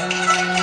Thank you.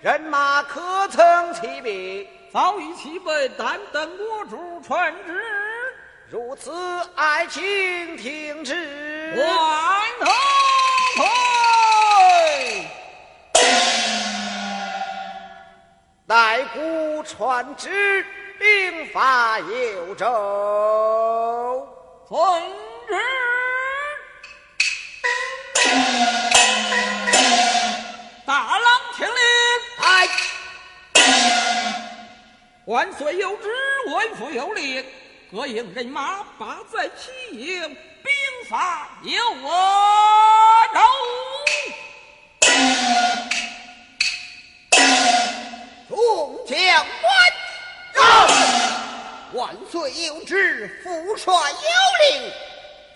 人马可曾齐备？早已齐备，但等我主传旨。如此，爱卿听旨。万岁！待孤传旨，兵发幽州。万岁有旨，为父有令，各营人马八在齐营，兵发幽州。众将官，万岁有旨，父帅有令，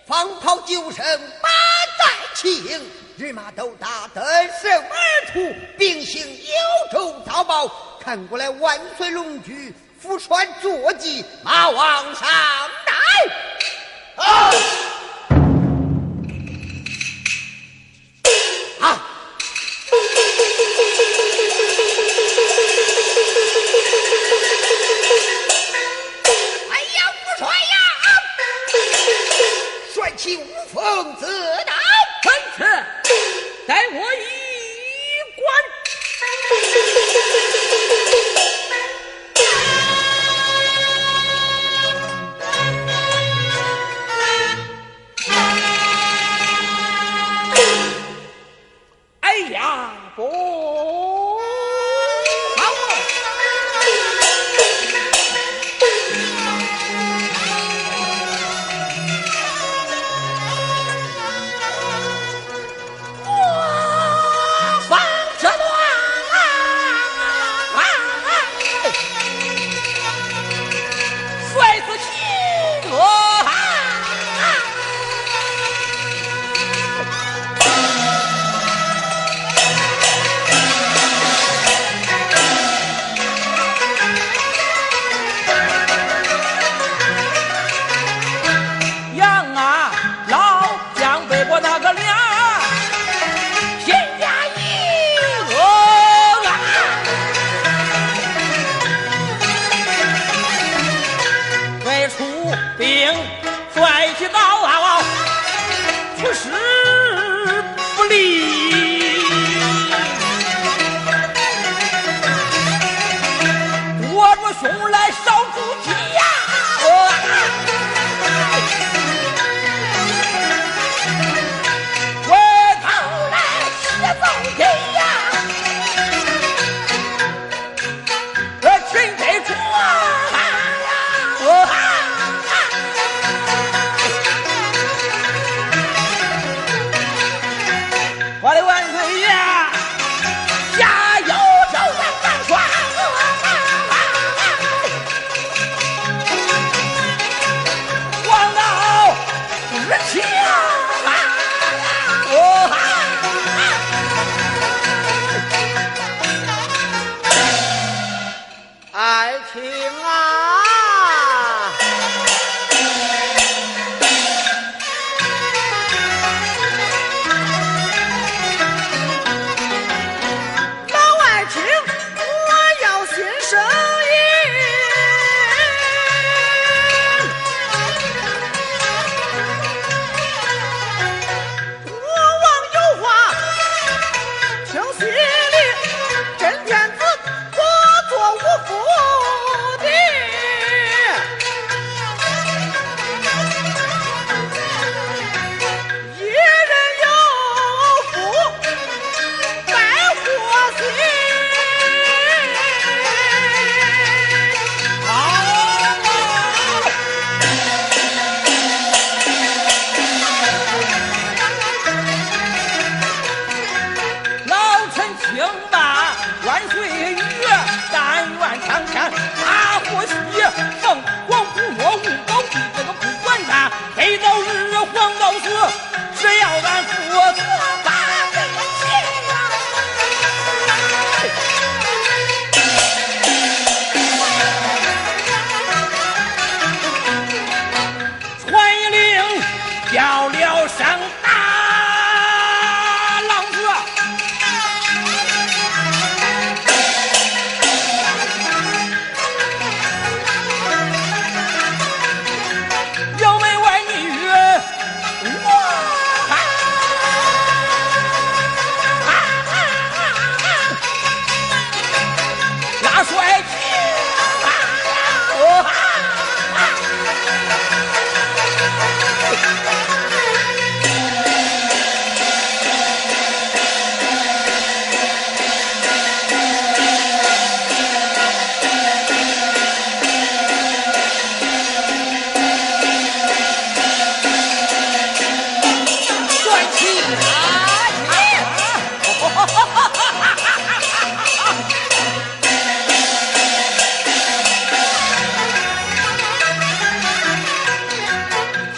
放炮九声，八在齐营，人马都大得胜而出，兵行幽州早报。看过来，万岁龙驹，父帅坐骑，马往上带。并率去到老出。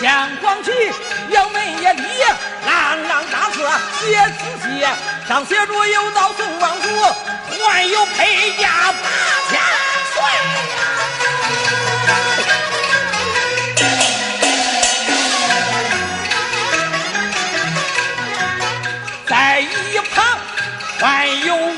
阳光旗，杨门也立，朗朗大字写自己，上写着有道宋王府，还有陪嫁八千岁，在一旁还有。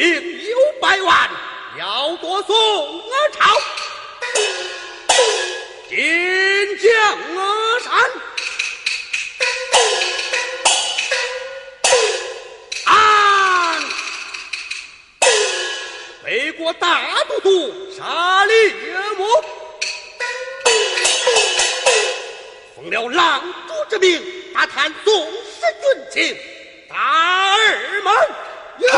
另有百万要夺宋朝，金将山山。北国大都督杀李铁木，奉了狼主之命，打探宋室军情，大耳门有。